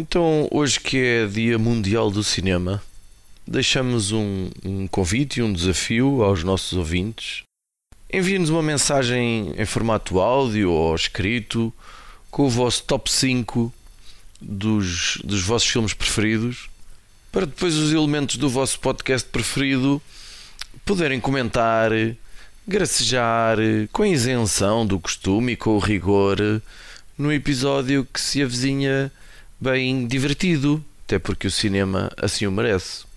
Então, hoje que é Dia Mundial do Cinema, deixamos um, um convite e um desafio aos nossos ouvintes. Enviem-nos uma mensagem em formato áudio ou escrito com o vosso top 5 dos, dos vossos filmes preferidos, para depois os elementos do vosso podcast preferido poderem comentar, gracejar com isenção do costume e com o rigor no episódio que se avizinha bem divertido, até porque o cinema assim o merece.